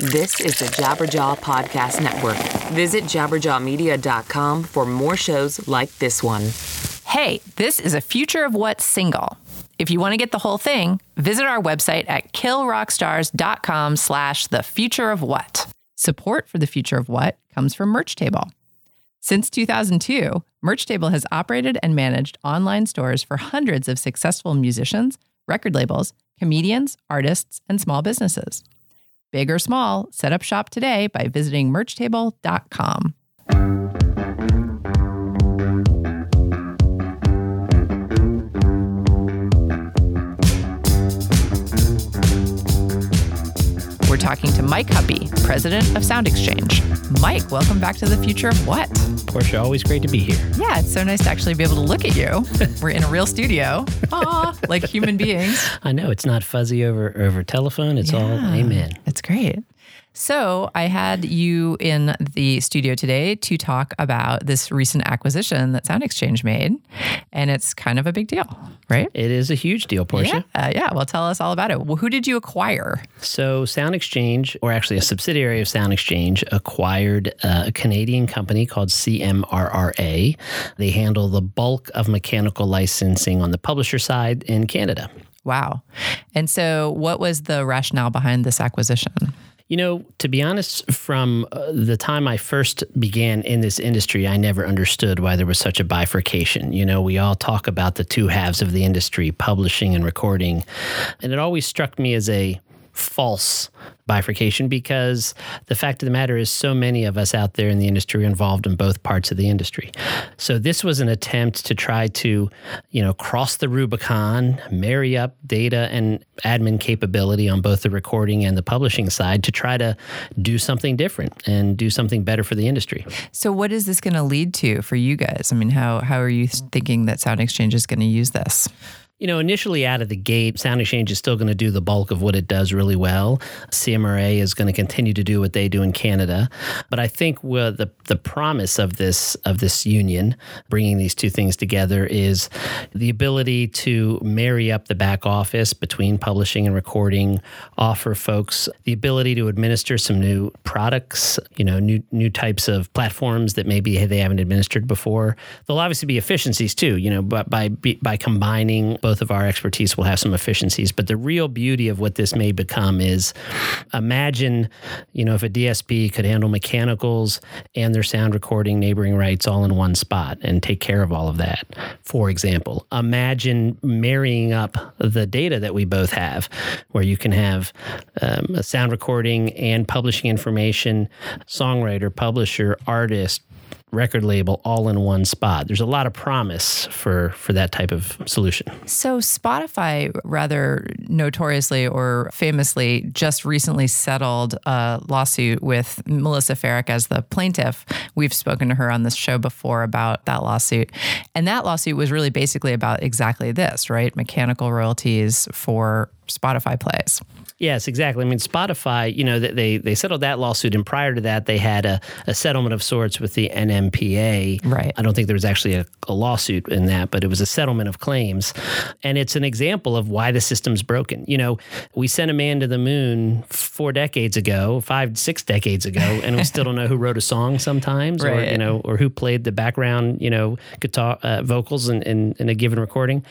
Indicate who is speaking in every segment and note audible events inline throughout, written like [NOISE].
Speaker 1: This is the Jabberjaw Podcast Network. Visit jabberjawmedia.com for more shows like this one.
Speaker 2: Hey, this is a Future of What single. If you want to get the whole thing, visit our website at killrockstars.com slash the future of what. Support for the future of what comes from Merch Table. Since 2002, Merch Table has operated and managed online stores for hundreds of successful musicians, record labels, comedians, artists, and small businesses. Big or small, set up shop today by visiting merchtable.com. We're talking to Mike Huppe, president of Sound Exchange. Mike, welcome back to the future of what?
Speaker 3: Portia, always great to be here.
Speaker 2: Yeah, it's so nice to actually be able to look at you. [LAUGHS] We're in a real studio, Aw, like human beings.
Speaker 3: I know it's not fuzzy over over telephone. It's all
Speaker 2: Yeah.
Speaker 3: amen.
Speaker 2: It's great. So, I had you in the studio today to talk about this recent acquisition that Sound Exchange made. And it's kind of a big deal, right?
Speaker 3: It is a huge deal, Portia.
Speaker 2: Yeah. Uh, yeah. Well, tell us all about it. Well, who did you acquire?
Speaker 3: So, Sound Exchange, or actually a subsidiary of Sound Exchange, acquired uh, a Canadian company called CMRRA. They handle the bulk of mechanical licensing on the publisher side in Canada.
Speaker 2: Wow. And so, what was the rationale behind this acquisition?
Speaker 3: You know, to be honest, from uh, the time I first began in this industry, I never understood why there was such a bifurcation. You know, we all talk about the two halves of the industry, publishing and recording. And it always struck me as a false bifurcation because the fact of the matter is so many of us out there in the industry are involved in both parts of the industry. So this was an attempt to try to, you know, cross the Rubicon, marry up data and admin capability on both the recording and the publishing side to try to do something different and do something better for the industry.
Speaker 2: So, what is this going to lead to for you guys? I mean, how, how are you thinking that Sound Exchange is going to use this?
Speaker 3: You know, initially out of the gate, Sound Exchange is still going to do the bulk of what it does really well. CMRRA is going to continue to do what they do in Canada, but I think the the promise of this of this union, bringing these two things together, is the ability to marry up the back office between publishing and recording, offer folks the ability to administer some new products, you know, new new types of platforms that maybe they haven't administered before. There'll obviously be efficiencies too, you know, but by by combining both of our expertise, we'll have some efficiencies. But the real beauty of what this may become is imagine, you know, if a DSP could handle mechanicals and their sound recording, neighboring rights all in one spot and take care of all of that. For example, imagine marrying up the data that we both have, where you can have um, a sound recording and publishing information, songwriter, publisher, artist, record label all in one spot. There's a lot of promise for for that type of solution.
Speaker 2: So, Spotify, rather notoriously or famously, just recently settled a lawsuit with Melissa Ferrick as the plaintiff. We've spoken to her on this show before about that lawsuit. And that lawsuit was really basically about exactly this, right? Mechanical royalties for Spotify plays.
Speaker 3: Yes, exactly. I mean, Spotify, you know, they they settled that lawsuit, and prior to that, they had a, a settlement of sorts with the NMPA.
Speaker 2: Right.
Speaker 3: I don't think there was actually a, a lawsuit in that, but it was a settlement of claims, and it's an example of why the system's broken. You know, we sent a man to the moon four decades ago, five, six decades ago, and we still don't know who wrote a song sometimes, or you know, or who played the background, you know, guitar uh, vocals in, in in a given recording.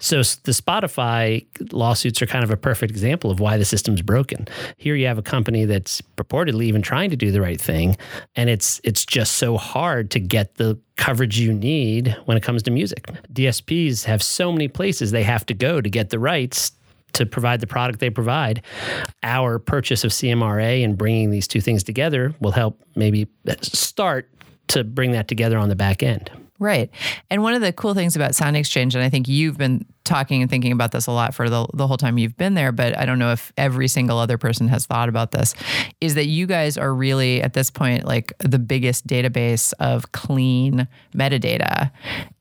Speaker 3: So the Spotify lawsuits are kind of a perfect example of why the system's broken. Here you have a company that's purportedly even trying to do the right thing, and it's it's just so hard to get the coverage you need when it comes to music. DSPs have so many places they have to go to get the rights to provide the product they provide. Our purchase of CMRRA and bringing these two things together will help maybe start to bring that together on the back end.
Speaker 2: Right. And one of the cool things about Sound Exchange, and I think you've been talking and thinking about this a lot for the, the whole time you've been there, but I don't know if every single other person has thought about this, is that you guys are really at this point like the biggest database of clean metadata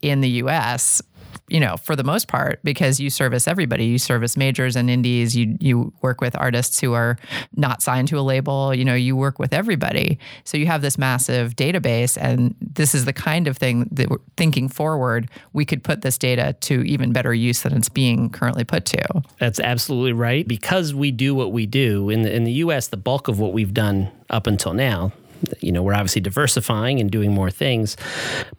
Speaker 2: in the US you know, for the most part, because you service everybody. You service majors and indies. You you work with artists who are not signed to a label. You know, you work with everybody. So you have this massive database, and this is the kind of thing that we're thinking forward. We could put this data to even better use than it's being currently put to.
Speaker 3: That's absolutely right. Because we do what we do in the in the U.S., the bulk of what we've done up until now you know, we're obviously diversifying and doing more things,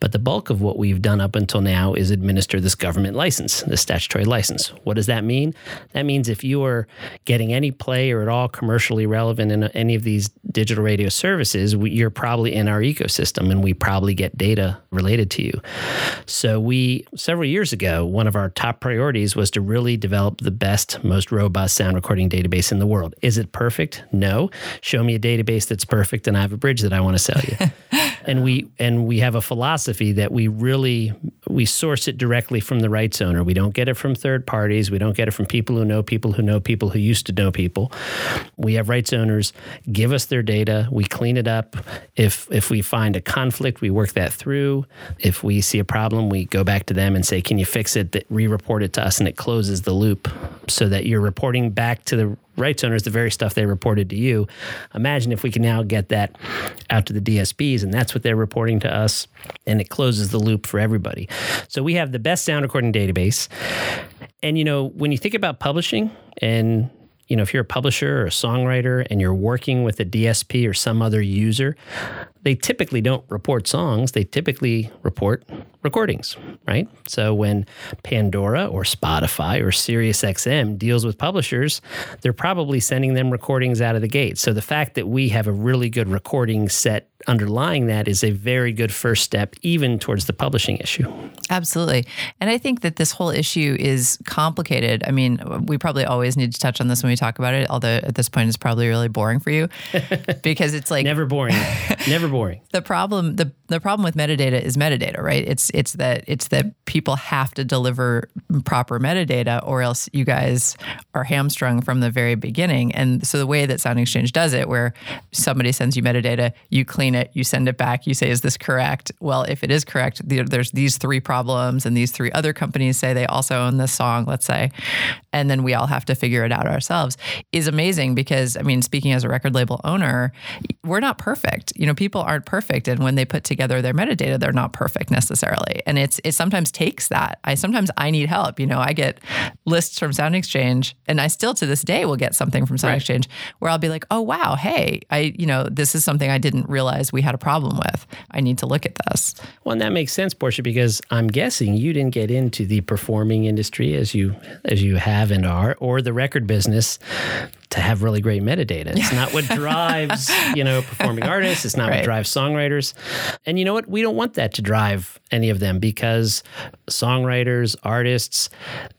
Speaker 3: but the bulk of what we've done up until now is administer this government license, this statutory license. What does that mean? That means if you are getting any play or at all commercially relevant in any of these digital radio services, we, you're probably in our ecosystem and we probably get data related to you. So, we, several years ago, one of our top priorities was to really develop the best, most robust sound recording database in the world. Is it perfect? No. Show me a database that's perfect and I have a fridge that I want to sell you. [LAUGHS] and we and we have a philosophy that we really we source it directly from the rights owner. We don't get it from third parties. We don't get it from people who know people who know people who used to know people. We have rights owners give us their data. We clean it up. If if we find a conflict, we work that through. If we see a problem, we go back to them and say, "Can you fix it?" That re-report it to us, and it closes the loop so that you're reporting back to the rights owners the very stuff they reported to you. Imagine if we can now get that out to the DSPs and that's what they're reporting to us and it closes the loop for everybody. So we have the best sound recording database. And you know, when you think about publishing and you know, if you're a publisher or a songwriter and you're working with a DSP or some other user, they typically don't report songs. They typically report recordings, right? So when Pandora or Spotify or SiriusXM deals with publishers, they're probably sending them recordings out of the gate. So the fact that we have a really good recording set underlying that is a very good first step, even towards the publishing issue.
Speaker 2: Absolutely. And I think that this whole issue is complicated. I mean, we probably always need to touch on this when we talk about it, although at this point it's probably really boring for you [LAUGHS] because it's like
Speaker 3: never boring. never boring. [LAUGHS]
Speaker 2: The problem the the problem with metadata is metadata, right? It's it's that it's that people have to deliver proper metadata or else you guys are hamstrung from the very beginning. And so the way that Sound Exchange does it where somebody sends you metadata, you clean it, you send it back, you say is this correct? Well, if it is correct, there's these three problems and these three other companies say they also own this song, let's say. And then we all have to figure it out ourselves is amazing because I mean speaking as a record label owner, we're not perfect. You know, people aren't perfect and when they put together their metadata they're not perfect necessarily. And it's it sometimes takes that. I sometimes i need help. You know i get lists from sound exchange and i still to this day will get something from sound right. exchange where i'll be like oh wow hey i you know this is something i didn't realize we had a problem with. I need to look at this.
Speaker 3: Well and that makes sense portia because i'm guessing you didn't get into the performing industry as you as you have and are or the record business to have really great metadata. It's not what [LAUGHS] drives, you know, performing artists. It's not right. what drives songwriters. And you know what? We don't want that to drive any of them because songwriters, artists,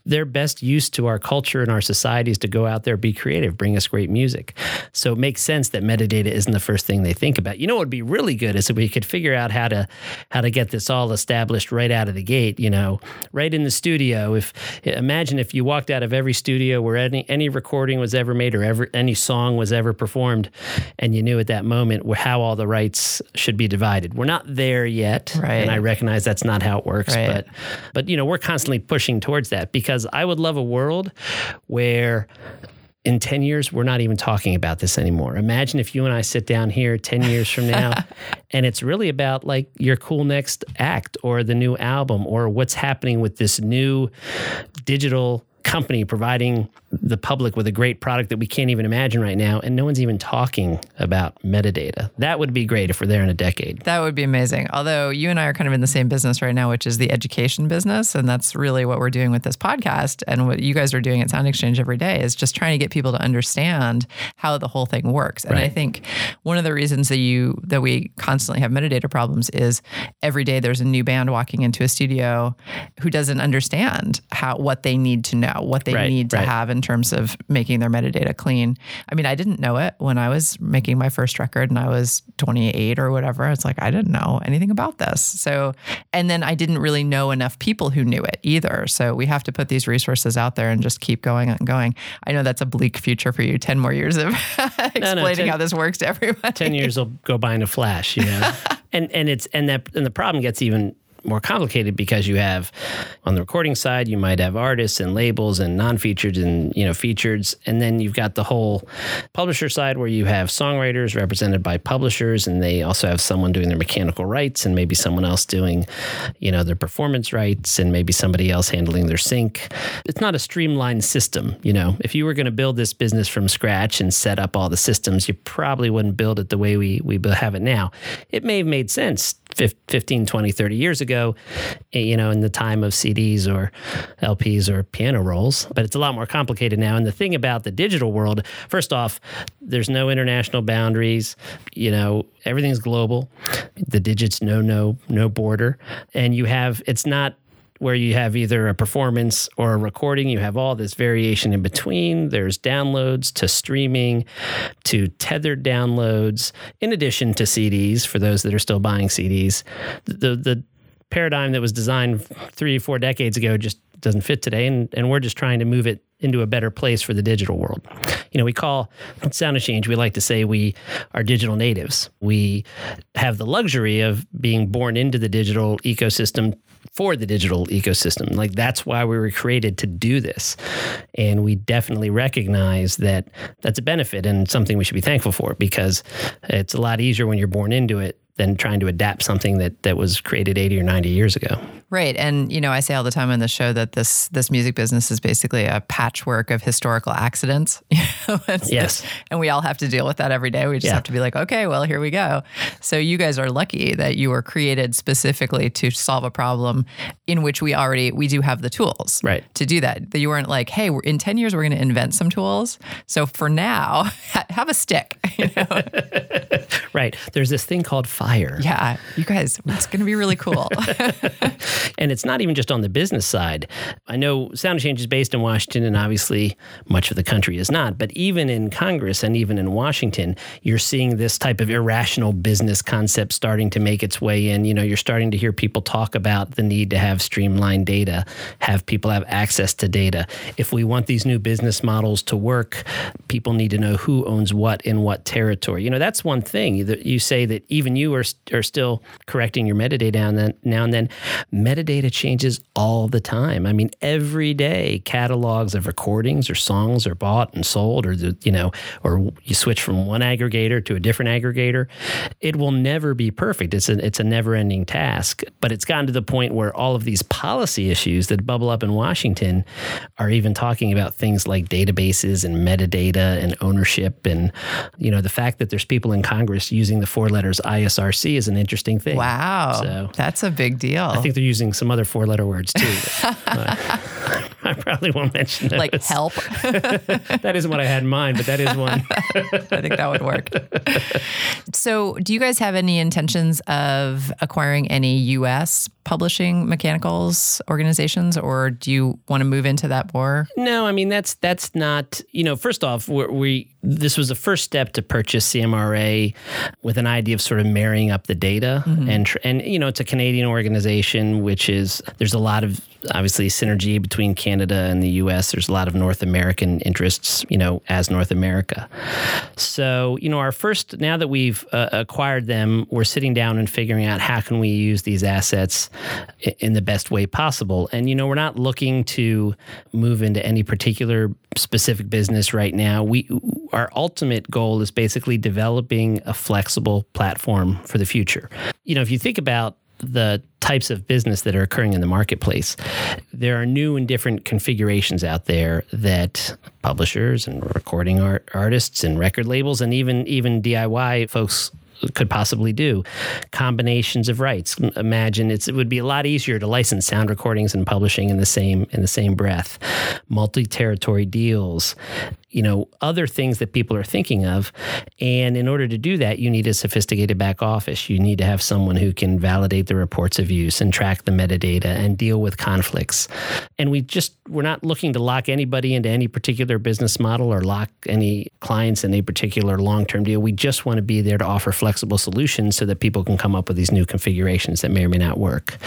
Speaker 3: they're best used to our culture and our societies to go out there, be creative, bring us great music. So it makes sense that metadata isn't the first thing they think about. You know what would be really good is if we could figure out how to how to get this all established right out of the gate, you know, right in the studio. If imagine if you walked out of every studio where any any recording was ever made or or ever any song was ever performed, and you knew at that moment how all the rights should be divided. We're not there yet,
Speaker 2: right.
Speaker 3: and I recognize that's not how it works.
Speaker 2: Right.
Speaker 3: But but you know we're constantly pushing towards that because I would love a world where in 10 years, we're not even talking about this anymore. Imagine if you and I sit down here 10 years from now [LAUGHS] and it's really about like your cool next act or the new album or what's happening with this new digital company providing the public with a great product that we can't even imagine right now, and no one's even talking about metadata. That would be great if we're there in a decade.
Speaker 2: That would be amazing. Although you and I are kind of in the same business right now, which is the education business, and that's really what we're doing with this podcast, and what you guys are doing at Sound Exchange every day is just trying to get people to understand how the whole thing works. And right. I think one of the reasons that you that we constantly have metadata problems is every day there's a new band walking into a studio who doesn't understand how what they need to know, what they right, need to right. have in terms of making their metadata clean. I mean, I didn't know it when I was making my first record and I was 28 or whatever. It's like, I didn't know anything about this. So, and then I didn't really know enough people who knew it either. So we have to put these resources out there and just keep going and going. I know that's a bleak future for you 10 more years of explaining [LAUGHS] no, no, 10, how this works to everybody.
Speaker 3: 10 years will go by in a flash, you know? [LAUGHS] and, and it's, and that, and the problem gets even more complicated because you have on the recording side you might have artists and labels and non-featured and you know featured and then you've got the whole publisher side where you have songwriters represented by publishers and they also have someone doing their mechanical rights and maybe someone else doing you know their performance rights and maybe somebody else handling their sync. It's not a streamlined system you know. If you were going to build this business from scratch and set up all the systems you probably wouldn't build it the way we we have it now. It may have made sense 15, 20, 30 years ago, eh, you know, in the time of CDs or LPs or piano rolls. But it's a lot more complicated now. And the thing about the digital world, first off, there's no international boundaries. You know, everything's global. The digits know no no border, and you have it's not where you have either a performance or a recording. You have all this variation in between. There's downloads to streaming to tethered downloads, in addition to CDs for those that are still buying CDs. The, the paradigm that was designed three, four decades ago just doesn't fit today. And, and we're just trying to move it into a better place for the digital world. You know, we call Sound Exchange, we like to say we are digital natives. We have the luxury of being born into the digital ecosystem for the digital ecosystem. Like that's why we were created to do this. And we definitely recognize that that's a benefit and something we should be thankful for because it's a lot easier when you're born into it than trying to adapt something that that was created 80 or 90 years ago.
Speaker 2: Right. And you know, I say all the time on the show that this this music business is basically a patchwork of historical accidents. [LAUGHS]
Speaker 3: yes.
Speaker 2: and we all have to deal with that every day. We just yeah. have to be like, okay, well, here we go. So you guys are lucky that you were created specifically to solve a problem in which we already we do have the tools
Speaker 3: right.
Speaker 2: to do that. That you weren't like, hey, in 10 years we're going to invent some tools. So for now, [LAUGHS] have a stick. [LAUGHS] You know?
Speaker 3: right. There's this thing called fire.
Speaker 2: Yeah, you guys, it's going to be really cool. [LAUGHS] [LAUGHS]
Speaker 3: and it's not even just on the business side. I know Sound Exchange is based in Washington, and obviously much of the country is not. But even in Congress and even in Washington, you're seeing this type of irrational business concept starting to make its way in. You know, you're starting to hear people talk about the need to have streamlined data, have people have access to data. If we want these new business models to work, people need to know who owns what in what territory. You know, that's one thing. that You say that even you are, are still correcting your metadata now and then. Now and then. Metadata changes all the time. I mean, every day catalogs of recordings or songs are bought and sold, or the, you know, or you switch from one aggregator to a different aggregator. It will never be perfect. It's a it's a never ending task. But it's gotten to the point where all of these policy issues that bubble up in Washington are even talking about things like databases and metadata and ownership and you know the fact that there's people in Congress using the four letters ISRC is an interesting thing.
Speaker 2: Wow. So that's a big deal.
Speaker 3: I think they're using some other four letter words too. uh, [LAUGHS] I probably won't mention those.
Speaker 2: Like help. [LAUGHS]
Speaker 3: that isn't what I had in mind, but that is one. [LAUGHS]
Speaker 2: I think that would work. So, do you guys have any intentions of acquiring any U.S. publishing mechanicals organizations, or do you want to move into that more?
Speaker 3: No, I mean that's that's not. You know, first off, we this was the first step to purchase CMRRA with an idea of sort of marrying up the data mm-hmm. and and you know it's a Canadian organization which is there's a lot of obviously synergy between Canada and the US there's a lot of North American interests you know as North America. So you know our first now that we've uh, acquired them we're sitting down and figuring out how can we use these assets in the best way possible. And you know we're not looking to move into any particular specific business right now. We our ultimate goal is basically developing a flexible platform for the future. You know, if you think about the types of business that are occurring in the marketplace. There are new and different configurations out there that publishers and recording art, artists and record labels and even even DIY folks could possibly do. Combinations of rights. Imagine it would be a lot easier to license sound recordings and publishing in the same in the same breath. Multi-territory deals, you know, other things that people are thinking of. And in order to do that, you need a sophisticated back office. You need to have someone who can validate the reports of use and track the metadata and deal with conflicts. And we just, we're not looking to lock anybody into any particular business model or lock any clients in a particular long term deal. We just want to be there to offer flexible solutions so that people can come up with these new configurations that may or may not work.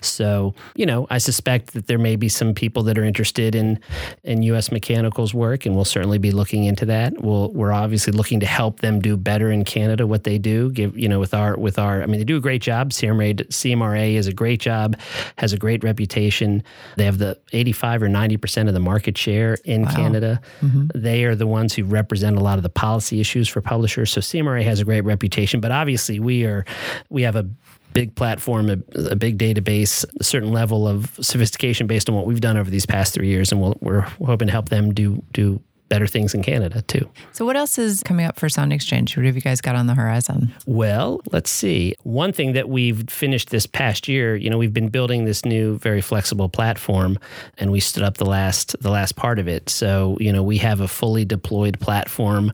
Speaker 3: So, you know, I suspect that there may be some people that are interested in, in US Mechanical's work, and we'll certainly definitely be looking into that. We'll, we're obviously looking to help them do better in Canada what they do. Give you know with our with our I mean they do a great job. CMRRA CMRRA is a great job, has a great reputation. They have the 85 or 90 percent of the market share in wow. Canada. Mm-hmm. They are the ones who represent a lot of the policy issues for publishers. So CMRRA has a great reputation, but obviously we are we have a big platform, a, a, big database, a certain level of sophistication based on what we've done over these past three years, and we we are hoping to help them do do better things in Canada too.
Speaker 2: So, what else is coming up for Sound Exchange? What have you guys got on the horizon?
Speaker 3: Well, let's see. One thing that we've finished this past year, you know, we've been building this new, very flexible platform, and we stood up the last the last part of it. So, you know, we have a fully deployed platform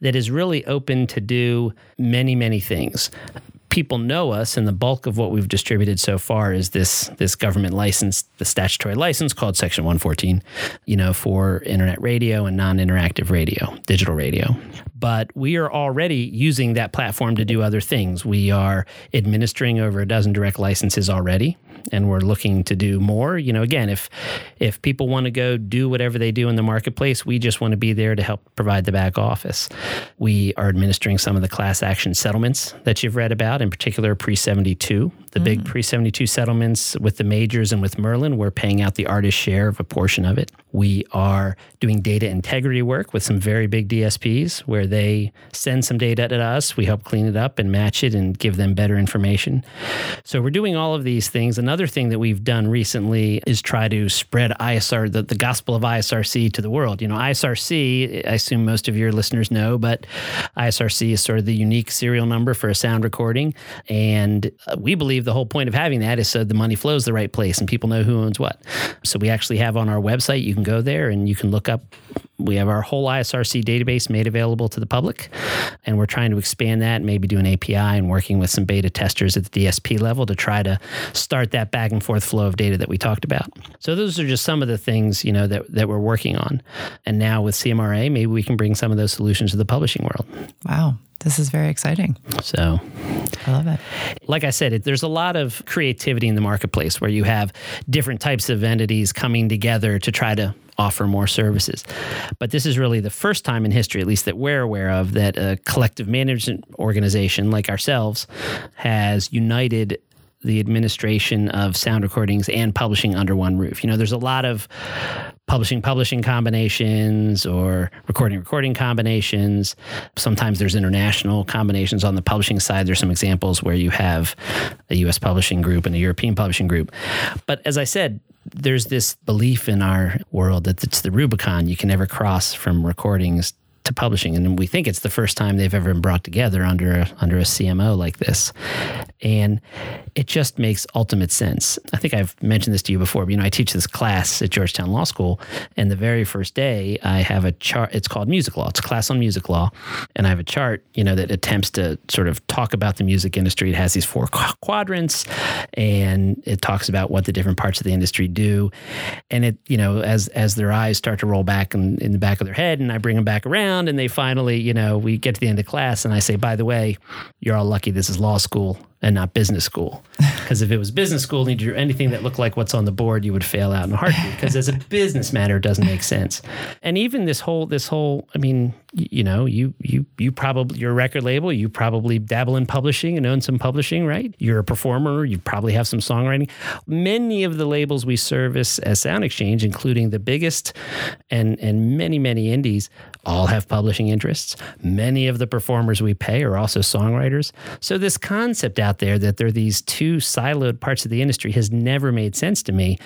Speaker 3: that is really open to do many, many things people know us, and the bulk of what we've distributed so far is this this government license, the statutory license called Section 114, you know, for internet radio and non-interactive radio, digital radio. But we are already using that platform to do other things. We are administering over a dozen direct licenses already and we're looking to do more. You know, again, if if people want to go do whatever they do in the marketplace, we just want to be there to help provide the back office. We are administering some of the class action settlements that you've read about, in particular pre 72 the mm. big pre 72 settlements with the majors and with Merlin. We're paying out the artist share of a portion of it. We are doing data integrity work with some very big DSPs where they send some data to us. We help clean it up and match it and give them better information. So we're doing all of these things. Another thing that we've done recently is try to spread ISR, the, the gospel of ISRC to the world. You know, ISRC, I assume most of your listeners know, but ISRC is sort of the unique serial number for a sound recording. And uh, we believe believe the whole point of having that is so the money flows the right place and people know who owns what. So we actually have on our website, you can go there and you can look up. We have our whole ISRC database made available to the public, and we're trying to expand that, maybe do an API and working with some beta testers at the DSP level to try to start that back and forth flow of data that we talked about. So those are just some of the things you know that that we're working on, and now with CMRRA, maybe we can bring some of those solutions to the publishing world.
Speaker 2: Wow, this is very exciting.
Speaker 3: So
Speaker 2: I love it.
Speaker 3: Like I said, it, there's a lot of creativity in the marketplace where you have different types of entities coming together to try to offer more services. But this is really the first time in history, at least that we're aware of, that a collective management organization like ourselves has united the administration of sound recordings and publishing under one roof. You know, there's a lot of publishing publishing combinations or recording recording combinations. Sometimes there's international combinations on the publishing side. There's some examples where you have a US publishing group and a European publishing group. But as I said, there's this belief in our world that it's the Rubicon you can never cross from recordings to publishing, and we think it's the first time they've ever been brought together under a, under a CMO like this, and it just makes ultimate sense. I think I've mentioned this to you before. But, you know, I teach this class at Georgetown Law School, and the very first day I have a chart. It's called music law. It's a class on music law, and I have a chart, you know, that attempts to sort of talk about the music industry. It has these four quadrants, and it talks about what the different parts of the industry do, and it, you know, as as their eyes start to roll back in, in the back of their head, and I bring them back around around and they finally, you know, we get to the end of class and I say, by the way, you're all lucky this is law school and not business school. [LAUGHS] Because if it was business school and you do anything that looked like what's on the board, you would fail out in a heartbeat. Because as a business matter, it doesn't make sense. And even this whole, this whole, I mean, you know, you you you probably your record label, you probably dabble in publishing and own some publishing, right? You're a performer, you probably have some songwriting. Many of the labels we service as Sound Exchange, including the biggest and and many many indies, all have publishing interests. Many of the performers we pay are also songwriters. So this concept out there that there are these two siloed parts of the industry has never made sense to me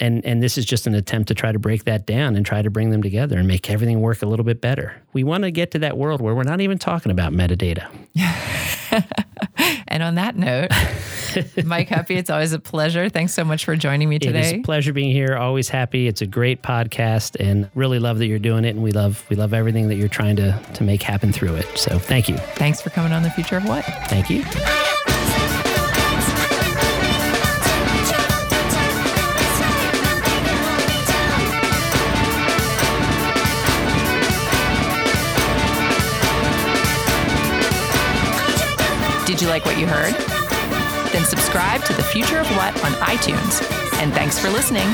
Speaker 3: and and this is just an attempt to try to break that down and try to bring them together and make everything work a little bit better. We want to get to that world where we're not even talking about metadata. [LAUGHS]
Speaker 2: and on that note, [LAUGHS] Mike Huppe, it's always a pleasure. Thanks so much for joining me today.
Speaker 3: It is a pleasure being here. Always happy. It's a great podcast and really love that you're doing it and we love we love everything that you're trying to to make happen through it. So, thank you.
Speaker 2: Thanks for coming on the future of what?
Speaker 3: Thank you.
Speaker 2: Did you like what you heard? Then subscribe to The Future of What on iTunes. And thanks for listening.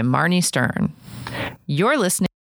Speaker 2: By Marnie Stern. You're listening